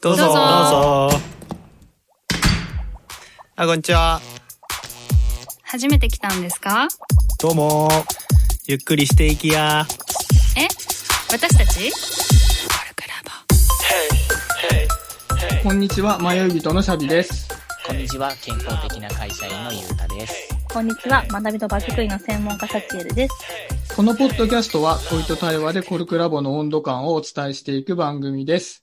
どうぞ。どうぞどうぞ。あ、こんにちは。初めて来たんですか？どうも。ゆっくりしていきや。え？私たち？こんにちは、迷い人のシャビです。こんにちは、健康的な会社員のゆうたです。こんにちは。学びと場作りの専門家サチエルです。このポッドキャストは問いと対話でコルクラボの温度感をお伝えしていく番組です。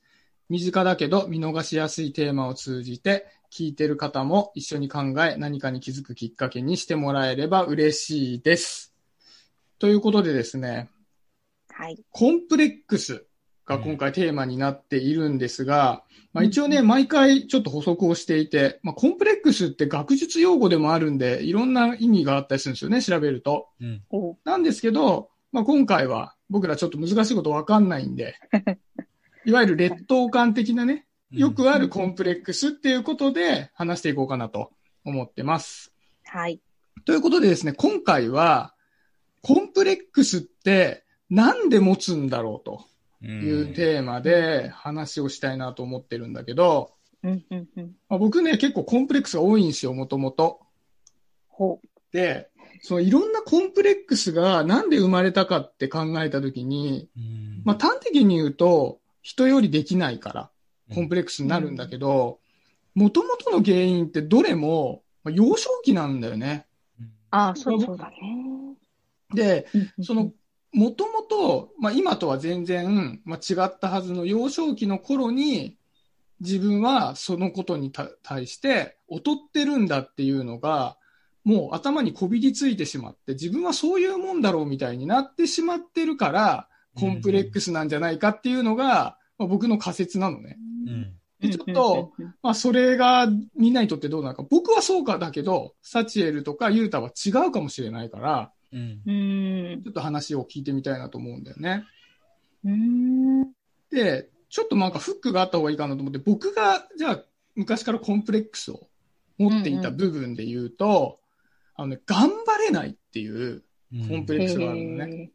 身近だけど見逃しやすいテーマを通じて聞いてる方も一緒に考え何かに気づくきっかけにしてもらえれば嬉しいです。ということでですね、はい。コンプレックスが今回テーマになっているんですが、まあ一応ね、毎回ちょっと補足をしていて、まあコンプレックスって学術用語でもあるんで、いろんな意味があったりするんですよね、調べると。うん。おなんですけど、まあ今回は僕らちょっと難しいことわかんないんで、いわゆる劣等感的なね、よくあるコンプレックスっていうことで話していこうかなと思ってます。はい。ということでですね、今回は、コンプレックスってなんで持つんだろうというテーマで話をしたいなと思ってるんだけど、うん、うん、うん。まあ、僕ね、結構コンプレックスが多いんですよ、もともと。ほで、そのいろんなコンプレックスがなんで生まれたかって考えたときに、うん。まあ端的に言うと、人よりできないから、コンプレックスになるんだけど、もともとの原因ってどれも、まあ幼少期なんだよね。う。ああ、そうだね。で、その、、もともと、まあ今とは全然、まあ、違ったはずの幼少期の頃に、自分はそのことにた対して劣ってるんだっていうのが、もう頭にこびりついてしまって、自分はそういうもんだろうみたいになってしまってるから、コンプレックスなんじゃないかっていうのが、まあ、僕の仮説なのね。うん。でちょっと、まあそれがみんなにとってどうなのか。僕はそうかだけど、サチエルとかユータは違うかもしれないから、うん。うん。ちょっと話を聞いてみたいなと思うんだよね。うん。で、ちょっとなんかフックがあった方がいいかなと思って、僕が、じゃあ、昔からコンプレックスを持っていた部分で言うと、あのね、頑張れないっていうコンプレックスがあるのね。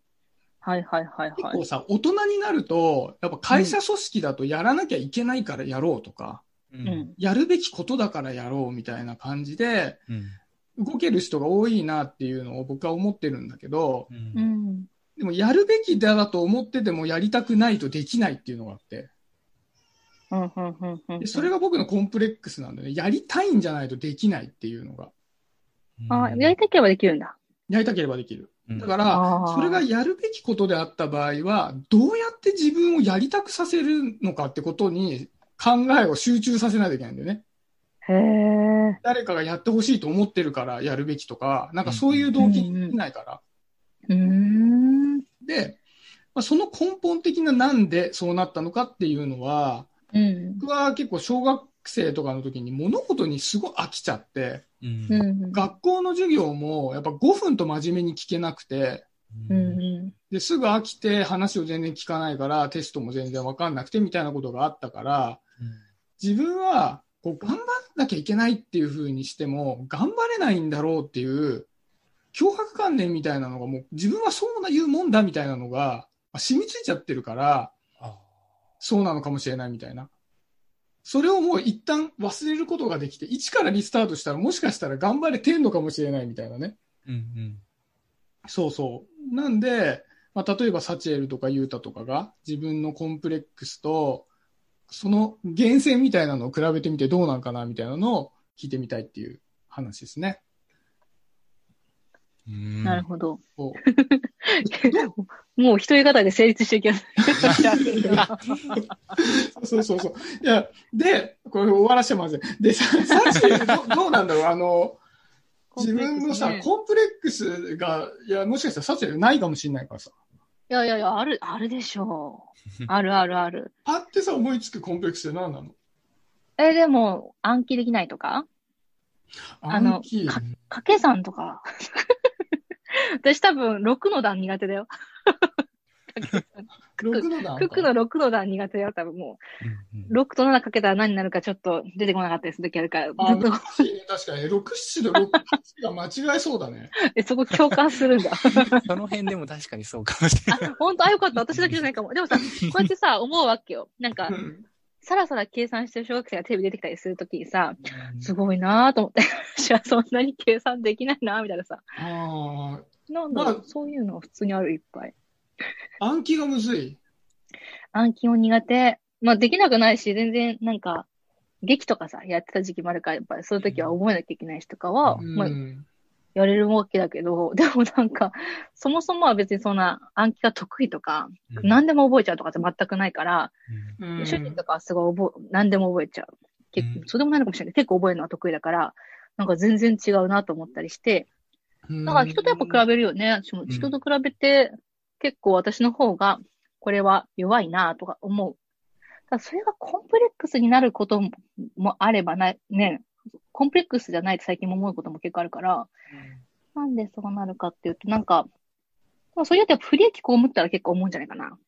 はいはいはいはい結構。さ、大人になると、やっぱ会社組織だとやらなきゃいけないからやろうとか、う。うんん。やるべきことだからやろうみたいな感じで、うん。動ける人が多いなっていうのを僕は思ってるんだけど、う。うんん。でもやるべきだと思っててもやりたくないとできないっていうのがあって、うん、うん、うん、うん。でそれが僕のコンプレックスなんだよね。やりたいんじゃないとできないっていうのが。ああ、やりたければできるんだ。やりたければできる。だかあら、ーそれがやるべきことであった場合は、どうやって自分をやりたくさせるのかってことに考えを集中させないといけないんだよね。へえ。誰かがやってほしいと思ってるからやるべきとか、なんかそういう動機にないから。うーん。で、まあ、その根本的ななんでそうなったのかっていうのは、うん。僕は結構小学生とかの時に物事にすごい飽きちゃって、うん。ううん。ん。学校の授業もやっぱ5分と真面目に聞けなくて、うん。うん。ですぐ飽きて話を全然聞かないからテストも全然わかんなくてみたいなことがあったから、自分はこう頑張らなきゃいけないっていう風にしても頑張れないんだろうっていう脅迫観念みたいなのがもう自分はそういうもんだみたいなのがまあ染みついちゃってるから、あそうなのかもしれないみたいな。それをもう一旦忘れることができて、一からリスタートしたらもしかしたら頑張れてんのかもしれないみたいなね。うん。うん。そうそう。なんで、まあ、例えばサチエルとかユータとかが自分のコンプレックスと、その源泉みたいなのを比べてみてどうなんかなみたいなのを聞いてみたいっていう話ですね。うん。なるほど。こ もう一人語りで成立していきます。うそうそうそう。いや、で、これ終わらせてまずい。で、さサチエルど どうなんだろう？あの、自分のさ、ねコンプレックスが、いや、もしかしたらサチエルないかもしれないからさ。いやいやいや、ある、あるでしょう。あるあるある。パってさ、思いつくコンプレックスって何なの？え、でも、暗記できないとか？あのか掛け算とか。私多分、6の段苦手だよ。6の段クックの6の段苦手だよ、多分もう。6と7かけたら何になるかちょっと出てこなかったりするときあるから、あ難しいね確かに。6、7と6、8が間違えそうだね。えそこ共感するんだ。その辺でも確かにそうかもしれない。あ、本当？あ、よかった。私だけじゃないかも。でもさ、こうやってさ、思うわけよ。なんかう、んさらさら計算してる小学生がテレビ出てきたりするときにさ、すごいなぁと思って、私はそんなに計算できないなぁみたいなさ。あまあなんだろう、そういうのは普通にある、いっぱい。あ、暗記がむずい？暗記も苦手。まあ、できなくないし、全然、なんか、劇とかさ、やってた時期もあるから、やっぱりそういう時は覚えなきゃいけない人とかは、まあ、うん。やれるわけだけど、でもなんか、そもそもは別にそんな暗記が得意とか、うん何でも覚えちゃうとかって全くないから、うん主人とかはすごい覚え、何でも覚えちゃう。結構うんそうでもないのかもしれない。結構覚えるのは得意だから、なんか全然違うなと思ったりして、だから人とやっぱ比べるよね。人と比べて、結構私の方が、これは弱いなとか思う。ただそれがコンプレックスになることももあればない、ね、コンプレックスじゃないと最近も思うことも結構あるから、なんでそうなるかっていうと、なんか、まあそういうやって不利益被ったら結構思うんじゃないかな。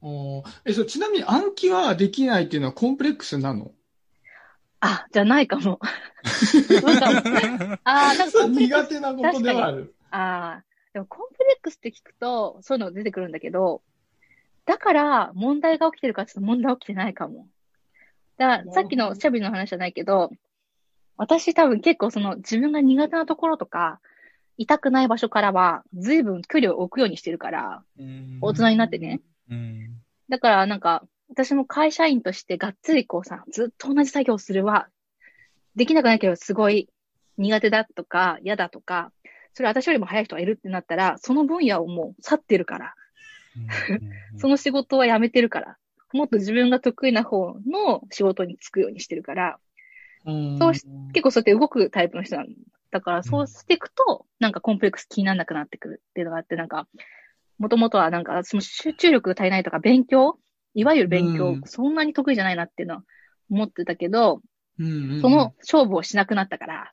おーえ、そう、ちなみに暗記はできないっていうのはコンプレックスなの？あ、じゃないかも。そうかも。あーなんか苦手なことではある。ああ、でもコンプレックスって聞くと、そういうの出てくるんだけど、だから問題が起きてるかちょっと問題起きてないかも。だから、さっきのシャビの話じゃないけど、私多分結構その自分が苦手なところとか、痛くない場所からは随分距離を置くようにしてるから、大人になってね。うん。だからなんか、私も会社員としてがっつりこうさ、ずっと同じ作業をするは、できなくないけどすごい苦手だとか嫌だとか、それ私よりも早い人がいるってなったら、その分野をもう去ってるから、その仕事は辞めてるから、もっと自分が得意な方の仕事に就くようにしてるから、そうし結構そうやって動くタイプの人なんだから、そうしていくと、なんかコンプレックス気にならなくなってくるっていうのがあって、なんか、もともとはなんか、その集中力が足りないとか、勉強いわゆる勉強、うんそんなに得意じゃないなっていうのは思ってたけど、うんうんうんその勝負をしなくなったから、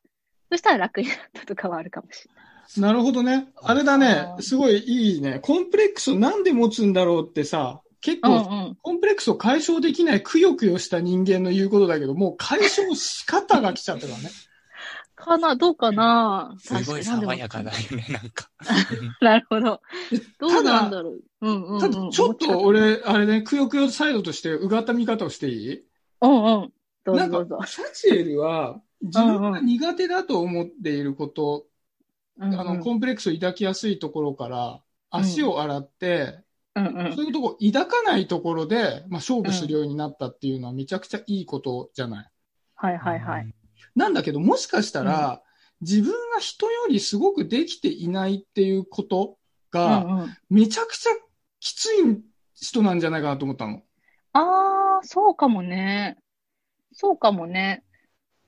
そしたら楽になったとかはあるかもしれない。なるほどね。あれだねすごいいいね。コンプレックスをなんで持つんだろうってさ、結うん構、うん。コンプレックスを解消できないくよくよした人間の言うことだけど、もう解消し方が来ちゃったからね。かな？どうかな？すごい爽やかだよね、なんか。なるほど。どうなんだろう？うんうん、うん。ただちょっと俺、あれね、くよくよサイドとしてうがった見方をしていい？うんうん。どうなんぞどうぞか、。サチエルは、自分が苦手だと思っていること、うんうんあの、コンプレックスを抱きやすいところから、足を洗って、うんうんそういうとこ抱かないところで、まあ、勝負するようになったっていうのはめちゃくちゃいいことじゃない？はいはいはい。なんだけど、もしかしたら、自分が人よりすごくできていないっていうことうが、んうん。めちゃくちゃきつい人なんじゃないかなと思ったの。ああ、そうかもね。そうかもね。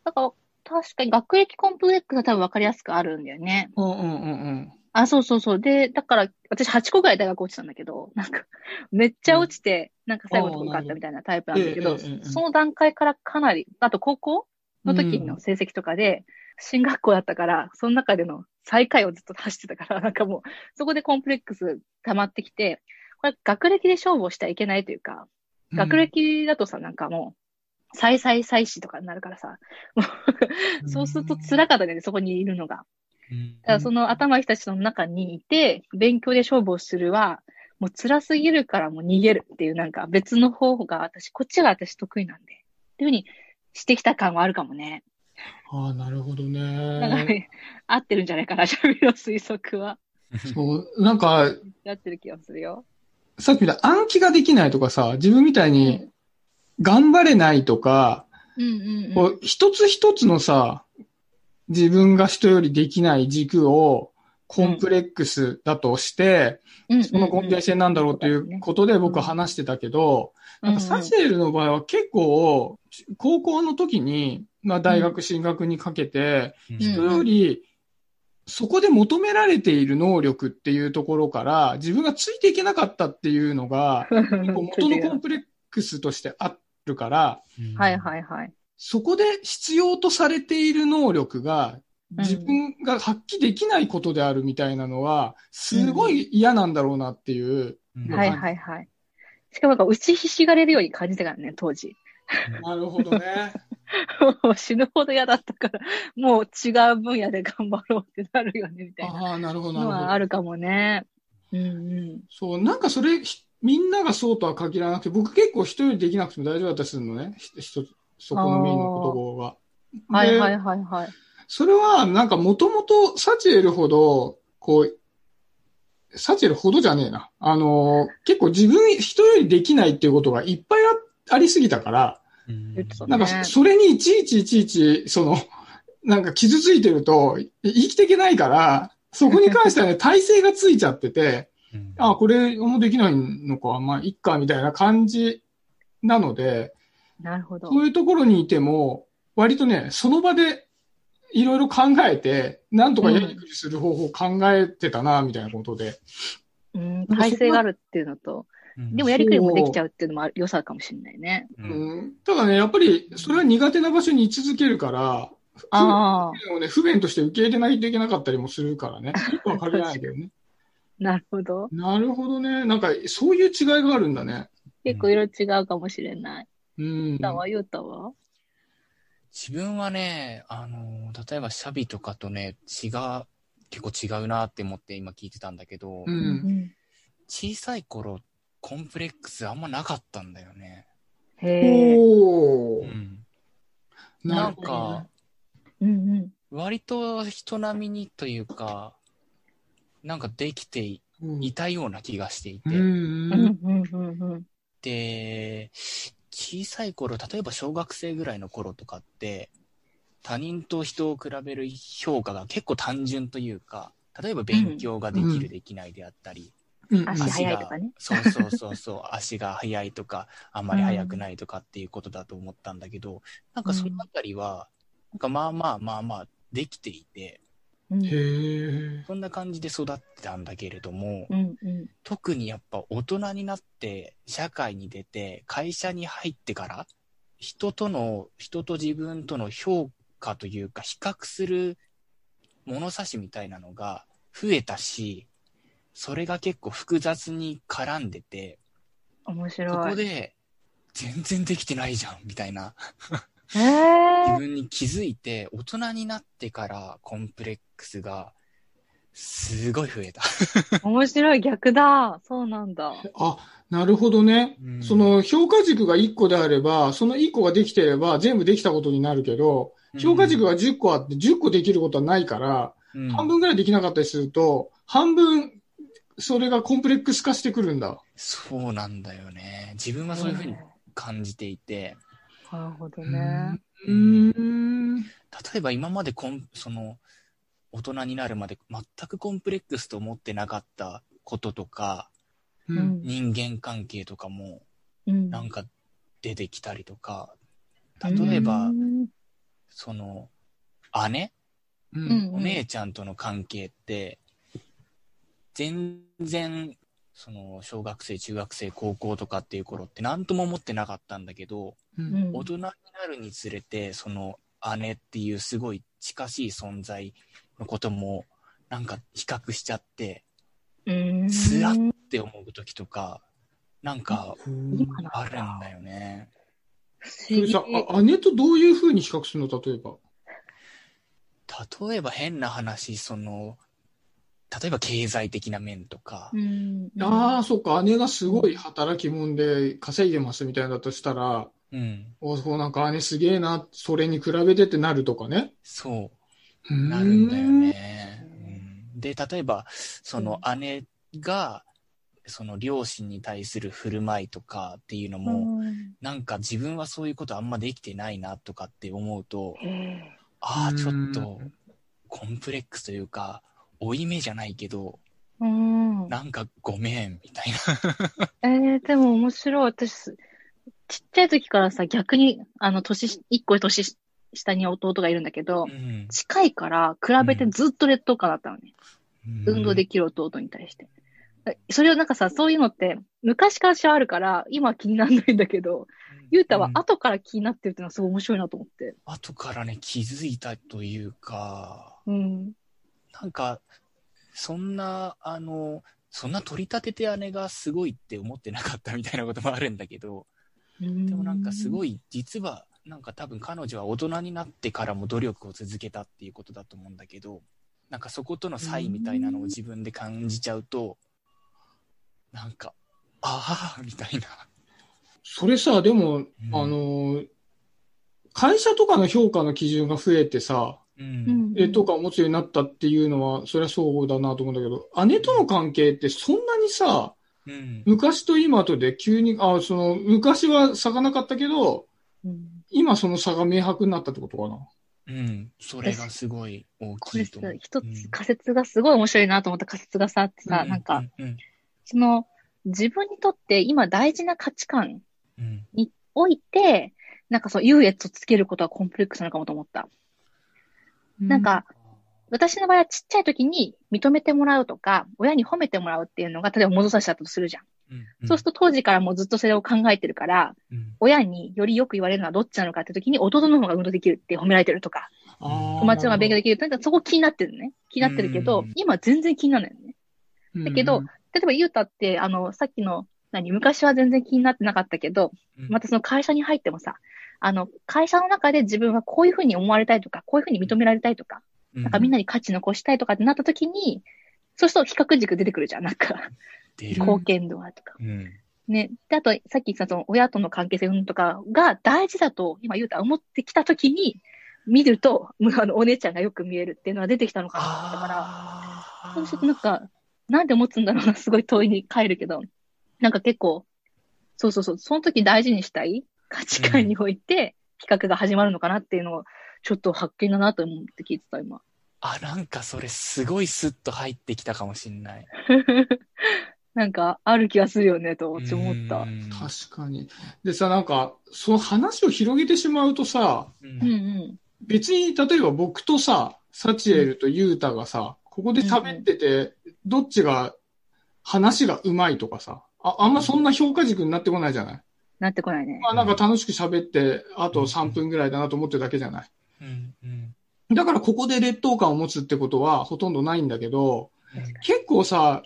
だから、確かに学歴コンプレックスは多分分かりやすくあるんだよね。うんうんうんうん。あ、そうそうそう。で、だから、私8個ぐらい大学落ちたんだけど、なんか、めっちゃ落ちて、なんか最後のとこ受かったみたいなタイプなんだけど、その段階からかなり、あと高校の時の成績とかで、進学校だったから、その中での最下位をずっと走ってたから、なんかもう、そこでコンプレックス溜まってきて、これ学歴で勝負をしてはいけないというか、学歴だとさ、なんかもう、再々再死とかになるからさ、もうそうすると辛かったね、そこにいるのが。だからその頭いい人たちの中にいて、勉強で勝負をするは、もう辛すぎるからもう逃げるっていうなんか別の方が私、こっちが私得意なんで。っていうふうにしてきた感はあるかもね。ああ、なるほどね。ね、合ってるんじゃないかな、シャビの推測は。そう、なんか、やってる気がするよ。さっき言った暗記ができないとかさ、自分みたいに頑張れないとか、うんうんうん。こう一つ一つのさ、自分が人よりできない軸をコンプレックスだとして、そのコンビニ性なんだろうということで僕は話してたけど、なんかサチエルの場合は結構、高校の時に、まあ大学進学にかけて、人より、そこで求められている能力っていうところから、自分がついていけなかったっていうのが、結構元のコンプレックスとしてあるから、はいはいはい。そこで必要とされている能力が、自分が発揮できないことであるみたいなのは、すごい嫌なんだろうなっていう。うんはいはいはい。しかもなんか打ちひしがれるように感じたからね、当時。なるほどね。もう死ぬほど嫌だったから、もう違う分野で頑張ろうってなるよね、みたいなああ、なるほど、なのるほど。はあるかもね。うんうん。そう、なんかそれ、ひみんながそうとは限らなくて、僕結構一人できなくても大丈夫だったりするのね。ひそこのメインの言葉が。ではいはいはいはい。それは、なんかもともとサチエルほど、こう、サチエルほどじゃねえな。あの、結構自分人よりできないっていうことがいっぱいあありすぎたから、なんかそそれにいちいちいちいち、その、なんか傷ついてるとい生きていけないから、そこに関してはね、体勢がついちゃってて、うんあ、これもできないのか、まあ、いっか、みたいな感じなので、なるほど。そういうところにいても、割とね、その場でいろいろ考えて、なんとかやりくりする方法を考えてたな、みたいなことで。うん、体勢があるっていうのと、うんでもやりくりもできちゃうっていうのもある良さかもしれないね。ううんん、ただね、やっぱり、それは苦手な場所に居続けるから、ああ、不便をね、不便として受け入れないといけなかったりもするからね。わかりないけどね。なるほど。なるほどね。なんか、そういう違いがあるんだね。結構色違うかもしれない。うん。だわ、ゆうたは自分はね、あの、例えばシャビとかとね、血が結構違うなって思って今聞いてたんだけど、う。うんん。小さい頃、コンプレックスあんまなかったんだよね。へ。うん。ななん。か、うんうん。割と人並みにというか、なんかできていたような気がしていて、うんうんうんうんうん。で、小さい頃、例えば小学生ぐらいの頃とかって、他人と人を比べる評価が結構単純というか、例えば勉強ができる、うんできないであったり、うん足速いとかね。そうそうそうそう、足が速いとか、あんまり速くないとかっていうことだと思ったんだけど、なんかそのあたりは、なんかまあまあまあまあできていて、うんへえ。そんな感じで育ってたんだけれども、うんうん。特にやっぱ大人になって社会に出て会社に入ってから人との人と自分との評価というか比較する物差しみたいなのが増えたしそれが結構複雑に絡んでて面そ白い。こで全然できてないじゃんみたいな自。分に気づいて大人になってからコンプレックスがすごい増えた。面白い、逆だ。そうなんだ。あ、なるほどね。うんその評価軸が1個であれば、その1個ができてれば全部できたことになるけど、評価軸が10個あって10個できることはないから、うん半分ぐらいできなかったりすると、半分、それがコンプレックス化してくるんだ。そうなんだよね。自分はそういうふうに感じていて、なるほどね。うーん。例えば今までコン、その、大人になるまで全くコンプレックスと思ってなかったこととか、う。うんん。人間関係とかもうんなんか出てきたりとか、例えばう、んその、姉？う。うんんお姉ちゃんとの関係って、全然、その、小学生、中学生、高校とかっていう頃って何とも思ってなかったんだけど、う。うんん大人になるにつれて、その姉っていうすごい近しい存在のことも、なんか比較しちゃって、うん。つらって思う時とか、なんかあるんだよね。それさ、あ姉とどういうふうに比較するの？例えば。例えば変な話、その、例えば経済的な面とかう、ん。ああ、そっか、姉がすごい働き者で稼いでますみたいだとしたら、うん、おそうなんか姉すげえな、それに比べてってなるとかね。そうう、なるんだよね。うん、で、例えば、その姉が、その両親に対する振る舞いとかっていうのうも、ん。なんか自分はそういうことあんまできてないなとかって思うと、へえ。ああ、うんちょっとコンプレックスというか、負い目じゃないけど、うん。なんかごめん、みたいな。えー、でも面白い。私、ちっちゃい時からさ、逆に、あの、年、一個年下に弟がいるんだけど、うん近いから、比べてずっと劣等感だったのね。運動できる弟に対して。それをなんかさ、そういうのって、昔からしあるから、今は気にならないんだけど、ゆうたはうん後から気になってるっていうのはすごい面白いなと思って。後からね、気づいたというか、うん。なんか、そんな、あの、そんな取り立てて姉がすごいって思ってなかったみたいなこともあるんだけど、ででもなんかすい。ごい、実は、なんか多分彼女は大人になってからも努力を続けたっていうことだと思うんだけど、なんかそことの差異みたいなのを自分で感じちゃうと、なんか、ああ、みたいな。それさ、でも、んあの、会社とかの評価の基準が増えてさ、う。うんん。絵とかを持つようになったっていうのは、そりゃそうだなと思うんだけど、姉との関係ってそんなにさ、うん。昔と今とで急に、あ、その、昔は差がなかったけど、うん今その差が明白になったってことかな。うん。それがすごい大きいと一つ仮説がすごい面白いなと思った仮説がさ、あってさ、うなんか、、うん。その、自分にとって今大事な価値観うん。において、なんかそう、優越をつけることはコンプレックスなのかもと思った。なんか、私の場合はちっちゃい時に認めてもらうとか、親に褒めてもらうっていうのが、例えば物差しだったとするじゃん。うん。そうすると当時からもうずっとそれを考えてるから、うん。親によりよく言われるのはどっちなのかって時に、弟の方が運動できるって褒められてるとか、友達の方が勉強できるって、なんかそこ気になってるのね。気になってるけどうん、今全然気にならないのね。だけどうん例えば、ゆうたって、あの、さっきの、何、昔は全然気になってなかったけど、うんまたその会社に入ってもさ、あの、会社の中で自分はこういうふうに思われたいとか、こういうふうに認められたいとか、うんなんかみんなに価値残したいとかってなった時に、そうすると比較軸出てくるじゃん。なんか。貢献度はとか。うん。ね。で、あと、さっき言ったその親との関係性とかが大事だと、今言うたら思ってきた時に、見ると、あの、お姉ちゃんがよく見えるっていうのが出てきたのかなと思ったから、あそうするとなんか、なんで持つんだろうな、すごい問いに帰るけど、なんか結構、そうそうそう、その時大事にしたい価値観において、比較が始まるのかなっていうのを、ちょっと発見だなと思って聞いてた、今。あ、なんかそれすごいスッと入ってきたかもしんない。なんか、ある気がするよね、と私思った。うん確かに。でさ、なんか、その話を広げてしまうとさ、ううんうん。別に、例えば僕とさ、サチエルとユータがさ、ここで喋ってて、どっちが話がうまいとかさ、ああんまそんな評価軸になってこないじゃない？なってこないね。まあなんか楽しく喋って、あと3分ぐらいだなと思ってるだけじゃない。うんうんだからここで劣等感を持つってことはほとんどないんだけど、結構さ、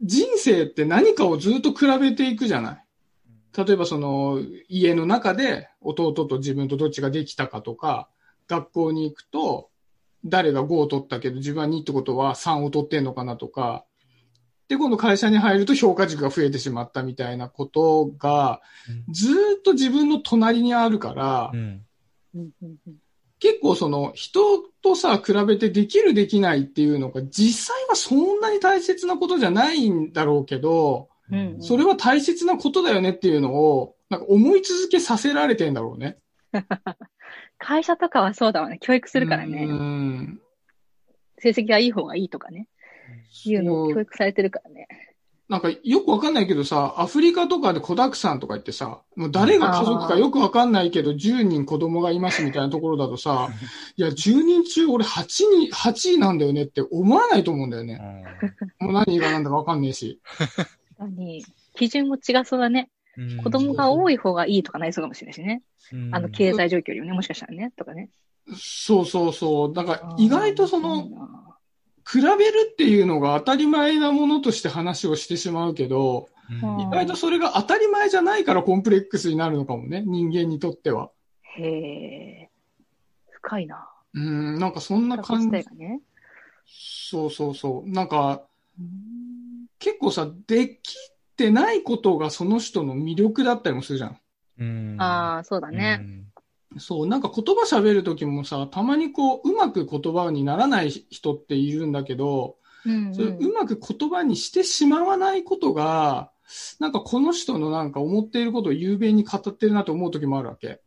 人生って何かをずっと比べていくじゃない。例えばその家の中で弟と自分とどっちができたかとか、学校に行くと誰が5を取ったけど自分は2ってことは3を取ってんのかなとか、で、今度会社に入ると評価軸が増えてしまったみたいなことがずーっと自分の隣にあるから、結構その人とさ、比べてできるできないっていうのが実際はそんなに大切なことじゃないんだろうけど、それは大切なことだよねっていうのを、なんか思い続けさせられてんだろうね。会社とかはそうだわね。教育するからうね。ん。成績がいい方がいいとかね。いうのを教育されてるからね。なんかよくわかんないけどさ、アフリカとかで子沢山とか言ってさ、もう誰が家族かよくわかんないけど10人子供がいますみたいなところだとさ、いや10人中俺8人、8位なんだよねって思わないと思うんだよね。もう何がなんだかわかんねえし。何基準も違そうだね。うん子供が多い方がいいとかないそうかもしれないしね。うんあの、経済状況よりもね、もしかしたらね、とかね。そうそうそう。だから意外とそのいい、な比べるっていうのが当たり前なものとして話をしてしまうけど、うん意外とそれが当たり前じゃないからコンプレックスになるのかもね、人間にとっては。へえ。深いな。うん、なんかそんな感じね。そうそうそう。なんか、うん結構さ、できてないことがその人の魅力だったりもするじゃん。うんああ、そうだね。そう、なんか言葉喋るときもさ、たまにこう、うまく言葉にならない人っているんだけど、うんうんそれうまく言葉にしてしまわないことが、なんかこの人のなんか思っていることを雄弁に語ってるなと思うときもあるわけ。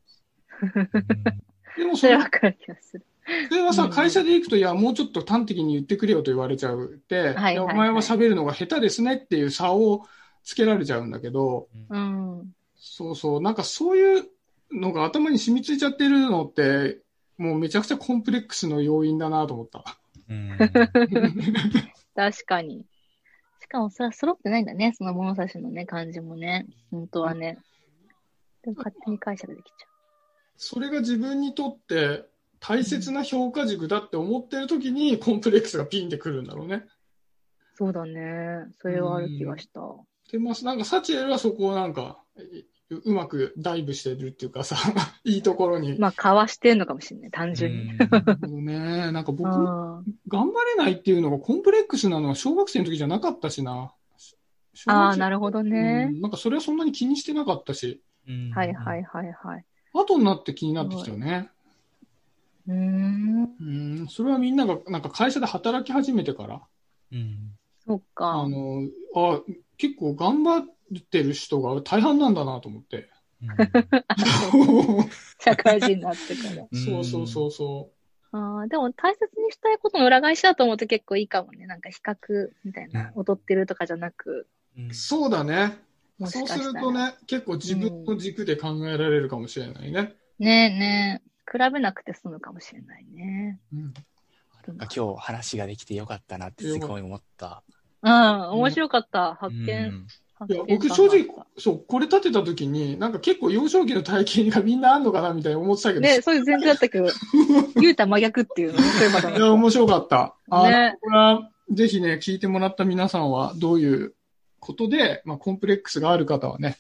でもそれそれわかる気がする。それはさ、うん会社で行くと、いや、もうちょっと端的に言ってくれよと言われちゃうって、はいはいお前は喋るのが下手ですねっていう差をつけられちゃうんだけど、うん。そうそう、なんかそういうのが頭に染みついちゃってるのって、もうめちゃくちゃコンプレックスの要因だなと思った。うん 確かに。しかもさ、揃ってないんだね。その物差しのね、感じもね。本当はね。でも勝手に解釈できちゃそれが自分にとって大切な評価軸だって思ってる時にコンプレックスがピンってくるんだろうね。う。そうだね。それはある気がした。で、まあ、なんかサチエルはそこをなんか、いううまくダイブしてるっていうかさ、いいところに。まあ、かわしてんのかもしれない。単純に。なるほどね。なんか僕頑張れないっていうのがコンプレックスなのは小学生の時じゃなかったしな。ああ、なるほどうね。んなんかそれはそんなに気にしてなかったし、うんはいはいはいはい。後になって気になってきたよね。うーん。うん、それはみんながなんか会社で働き始めてから、うん。そっかあ。の、あ、結構頑張ってる人が大半なんだなと思って。社会人になってから。そうそうそうそああ、でも大切にしたいことの裏返しだと思うと結構いいかもね。なんか比較みたいな。踊ってるとかじゃなく、うんう。そうだね。もしそうす。るとね、結構自分の軸で考えられるかもしれないね。ねえねえ。比べなくて済むかもしれないね。うん、今日話ができてよかったなってすごい思った。うん、面白かった。発見。いや僕正直、そう、これ立てた時に、なんか結構幼少期の体験がみんなあんのかなみたいに思ってたけど、ね、そういう全然だったけど、言うた真逆っていうの？ね、そういうパターンいや、面白かった。あ、ねこれは、ぜひね、聞いてもらった皆さんは、どういうことで、まあ、コンプレックスがある方はね、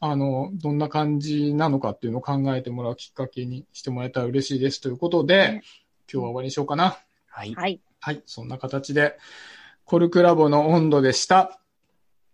あの、どんな感じなのかっていうのを考えてもらうきっかけにしてもらえたら嬉しいですということで、ね今日は終わりにしようかな。はい。はい。はい、そんな形で、コルクラボの温度でした。